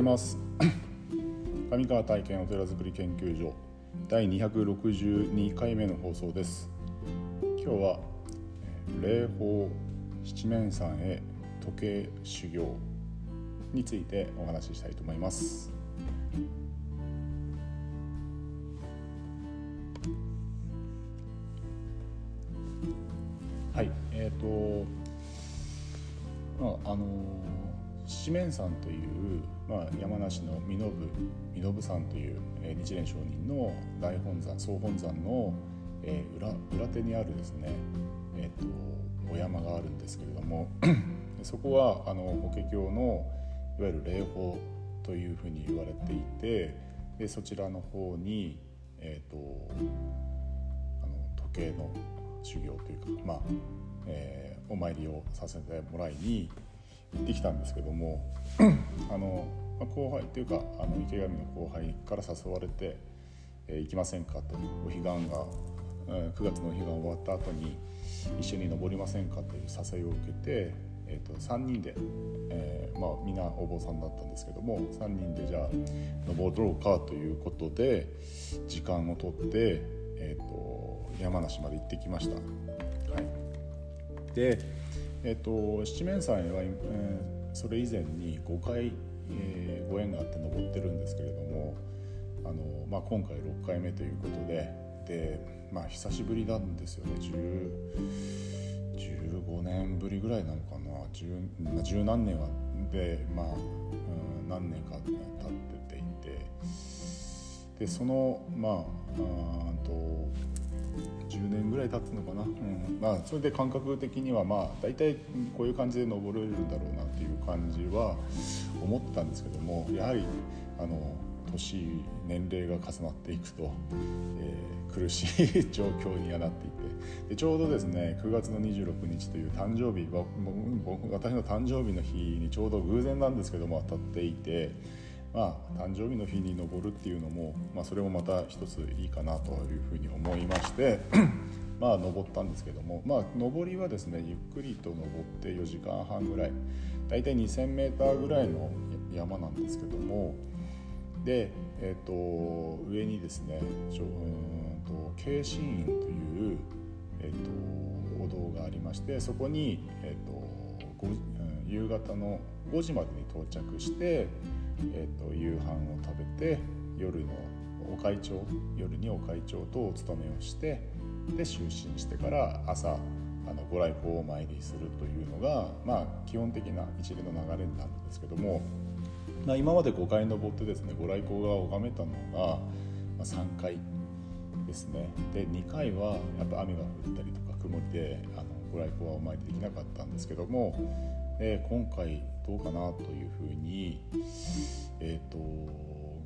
はようございます。上川体験お寺づくり研究所第262回目の放送です。今日は霊峰七面山へ時計修行についてお話ししたいと思います。はいえっ、ー、とまああの七面山という、まあ、山梨の身延身延山という、えー、日蓮上人の大本山総本山の、えー、裏裏手にあるですね、えーと、お山があるんですけれども そこはあの法華経のいわゆる霊峰というふうに言われていてでそちらの方に、えーと、あの時計の修行というか、まあえー、お参りをさせてもらいにってきたんですけどもあの、まあ、後輩っていうかあの池上の後輩から誘われて「えー、行きませんか?」とお彼岸が9月のお彼岸終わった後に一緒に登りませんかという誘いを受けて、えーと、3人で、えー、まあみんなお坊さんだったんですけども3人でじゃあ登ろうかということで時間をとって、えーと、山梨まで行ってきました。はい、でえっと、七面山は、えー、それ以前に5回、えー、ご縁があって登ってるんですけれどもあの、まあ、今回6回目ということでで、まあ、久しぶりなんですよね。15年ぶりぐらいなのかな。十十何年はで、まあ、うん、何年か経ってていて。でそのまああと10年ぐらい経つのかな、うんまあ、それで感覚的にはまあ大体こういう感じで登れるんだろうなっていう感じは思ったんですけどもやはりあの年年齢が重なっていくと、えー、苦しい状況にはなっていてでちょうどですね9月の26日という誕生日僕私の誕生日の日にちょうど偶然なんですけども当たっていて。まあ、誕生日の日に登るっていうのも、まあ、それもまた一ついいかなというふうに思いましてまあ登ったんですけども、まあ、登りはですねゆっくりと登って4時間半ぐらい大体 2,000m ぐらいの山なんですけどもで、えーと、上にですねうんと慶心院という、えーと、お堂がありましてそこに、えーと夕方の5時までに到着してえーと、夕飯を食べて夜のお会長夜にお会長とお勤めをしてで就寝してから朝あのご来光をお参りするというのが、まあ、基本的な一連の流れになるんですけども、まあ、今まで5回登ってですねご来光が拝めたのが、まあ、3回ですね。で2回はやっぱ雨が降ったりとか曇りであのご来光はお参りできなかったんですけどもえー、今回どうかなというふうに、えーと、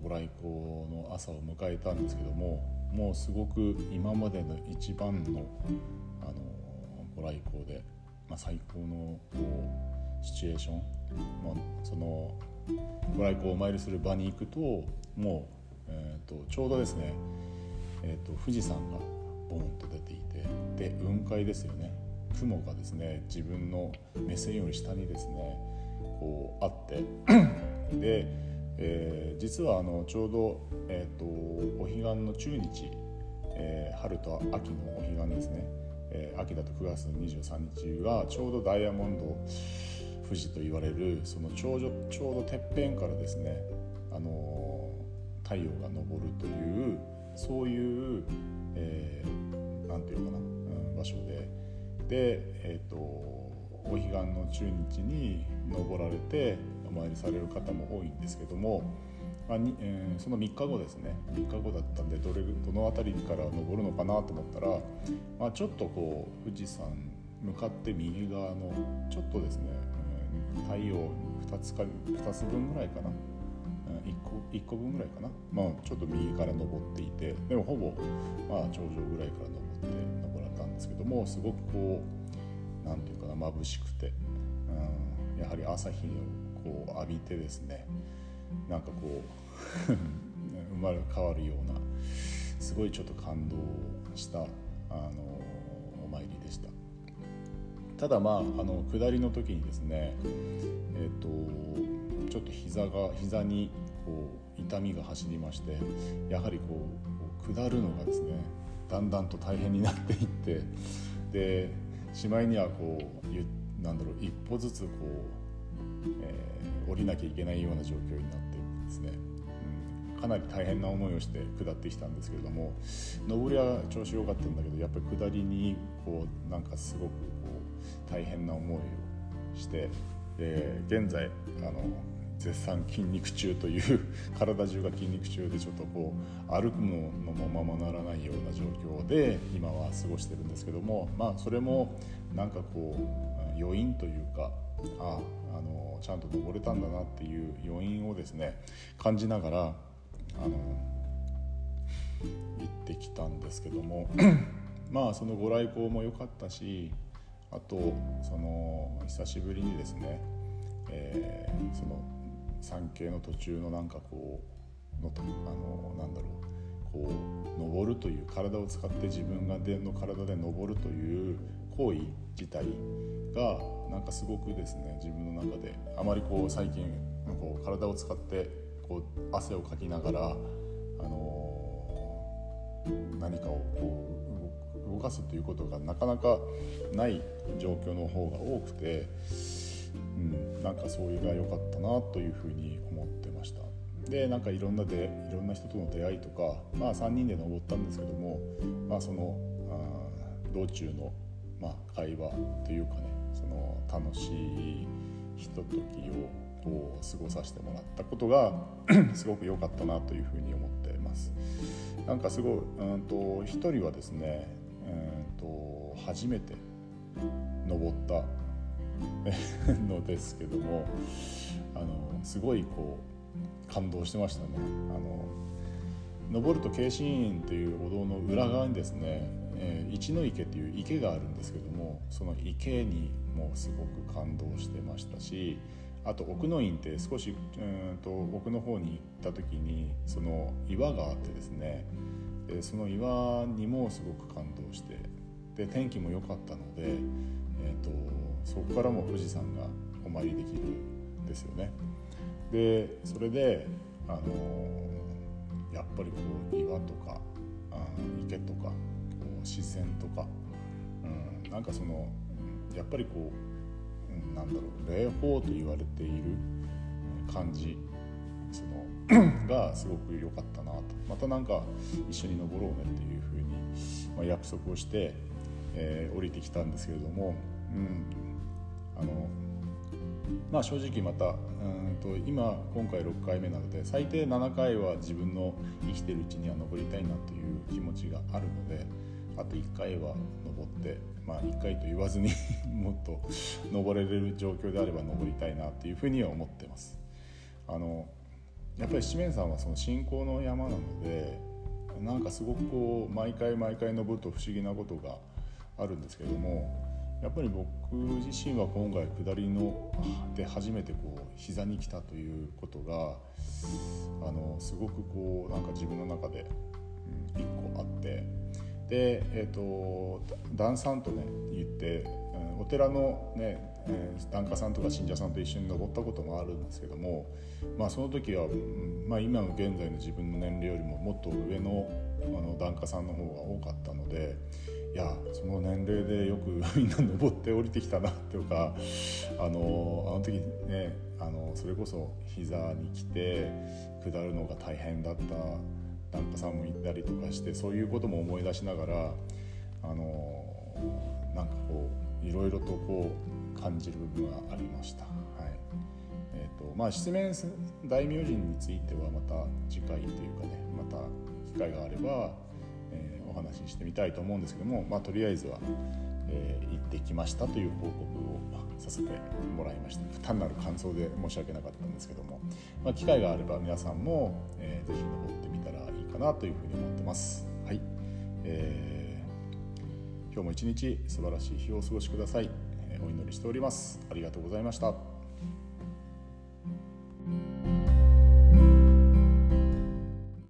ご来光の朝を迎えたんですけどももうすごく今までの一番のあのご来光で、まあ、最高のこうシチュエーション、まあ、そのご来光をお参りする場に行くともう、えーと、ちょうどですね、えーと富士山がボーンと出ていてで雲海ですよね。雲がですね自分の目線より下にですねこうあって で、えー、実はあのちょうど、えーと、お彼岸の中日、えー、春と秋のお彼岸ですね、えー、秋だと9月23日がちょうどダイヤモンド富士と言われるそのちょうどちょうどてっぺんからですね、あの太陽が昇るというそういう何、えー、て言うかな、えーと、お彼岸の中日に登られてお参りされる方も多いんですけども、まあにえー、その3日後ですね3日後だったんでどれどの辺りから登るのかなと思ったら、まあ、ちょっとこう富士山向かって右側のちょっとですね、うん、太陽2つか2つ分ぐらいかな。1個 ,1 個分ぐらいかな、まあ、ちょっと右から登っていてでもほぼ、まあ、頂上ぐらいから登って登ですけどもすごくこう何て言うかな眩しくて、うん、やはり朝日をこう浴びてですねなんかこう 生まれ変わるようなすごいちょっと感動したあのお参りでした。ただまああの下りの時にですねえっ、ー、とちょっと膝が膝にこう痛みが走りましてやはりこう下るのがですねだんだんと大変になっていってでしまいにはこうなんだろう一歩ずつこう、えー、降りなきゃいけないような状況になってですね、うん、かなり大変な思いをして下ってきたんですけれども上りは調子良かったんだけどやっぱり下りにこうなんかすごくこう大変な思いをしてで現在あの絶賛筋肉中という 体中が筋肉中でちょっとこう歩くのもままならないような状況で今は過ごしてるんですけどもまあそれもなんかこう余韻というかああのちゃんと登れたんだなっていう余韻をですね感じながらあの行ってきたんですけども まあそのご来光も良かったしあとその久しぶりにですね、えー、その山系の途中のなんかこうのあのなんだろうこう登るという体を使って自分がでの体で登るという行為自体がなんかすごくですね自分の中であまりこう最近こう体を使ってこう汗をかきながら、あのー、何かをこう動かすということがなかなかない状況の方が多くて。うん、なんかそういうが良かったなというふうに思ってましたでなんかいろんなでいろんな人との出会いとか、まあ、3人で登ったんですけども、まあ、そのあ道中の、まあ、会話というかねその楽しいひとときをこう過ごさせてもらったことが すごく良かったなというふうに思ってます。なんかすごい、うんと、一人はですね、うんと初めて登った のですけどもあのすごいこう感動してましたね。あの登ると慶心院というお堂の裏側にですね、えー、一の池という池があるんですけどもその池にもすごく感動してましたしあと奥の院って少しうんと奥の方に行った時にその岩があってですねでその岩にもすごく感動してで天気も良かったので、えーとそこからも富士山がお参りできるんですよね。でそれであのやっぱりこう岩とかあ池とかこう自然とか、うん、なんかそのやっぱりこう、うん、なんだろう霊峰と言われている感じその がすごく良かったなとまたなんか一緒に登ろうねっていうふうに、まあ、約束をして、えー、降りてきたんですけれども、うん、あのまあ、正直またうんと今今回6回目なので最低7回は自分の生きてるうちには登りたいなという気持ちがあるのであと1回は登ってまあ1回と言わずに もっと登れる状況であれば登りたいなというふうには思ってます。あのやっぱり七面山はその信仰の山なのでなんかすごくこう毎回毎回登ると不思議なことがあるんですけどもやっぱり僕自身は今回下りので初めてこう膝に来たということがあのすごくこうなんか自分の中で、1個あってで、えーと、檀さんとね言って、お寺のね、檀家さんとか信者さんと一緒に登ったこともあるんですけども、まあ、その時は、まあ、今の現在の自分の年齢よりももっと上のあの檀家さんの方が多かったので。の年齢でよくみんな登って降りてきたなとかあのあの時ねあのそれこそ膝に来て下るのが大変だった檀家さんもいたりとかしてそういうことも思い出しながらあのなんかこういろいろとこう感じる部分がありました。はいえーとまあ、失明大名人についてはまた次回というかねまた機会があればお話ししてみたいと思うんですけども、まあ、とりあえずは、えー、行ってきましたという報告をさせてもらいました。単なる感想で申し訳なかったんですけども、まあ、機会があれば皆さんも、えー、ぜひ登ってみたらいいかなというふうに思ってます。はい。えー、今日も一日素晴らしい日をお過ごしください、えお祈りしております。ありがとうございました。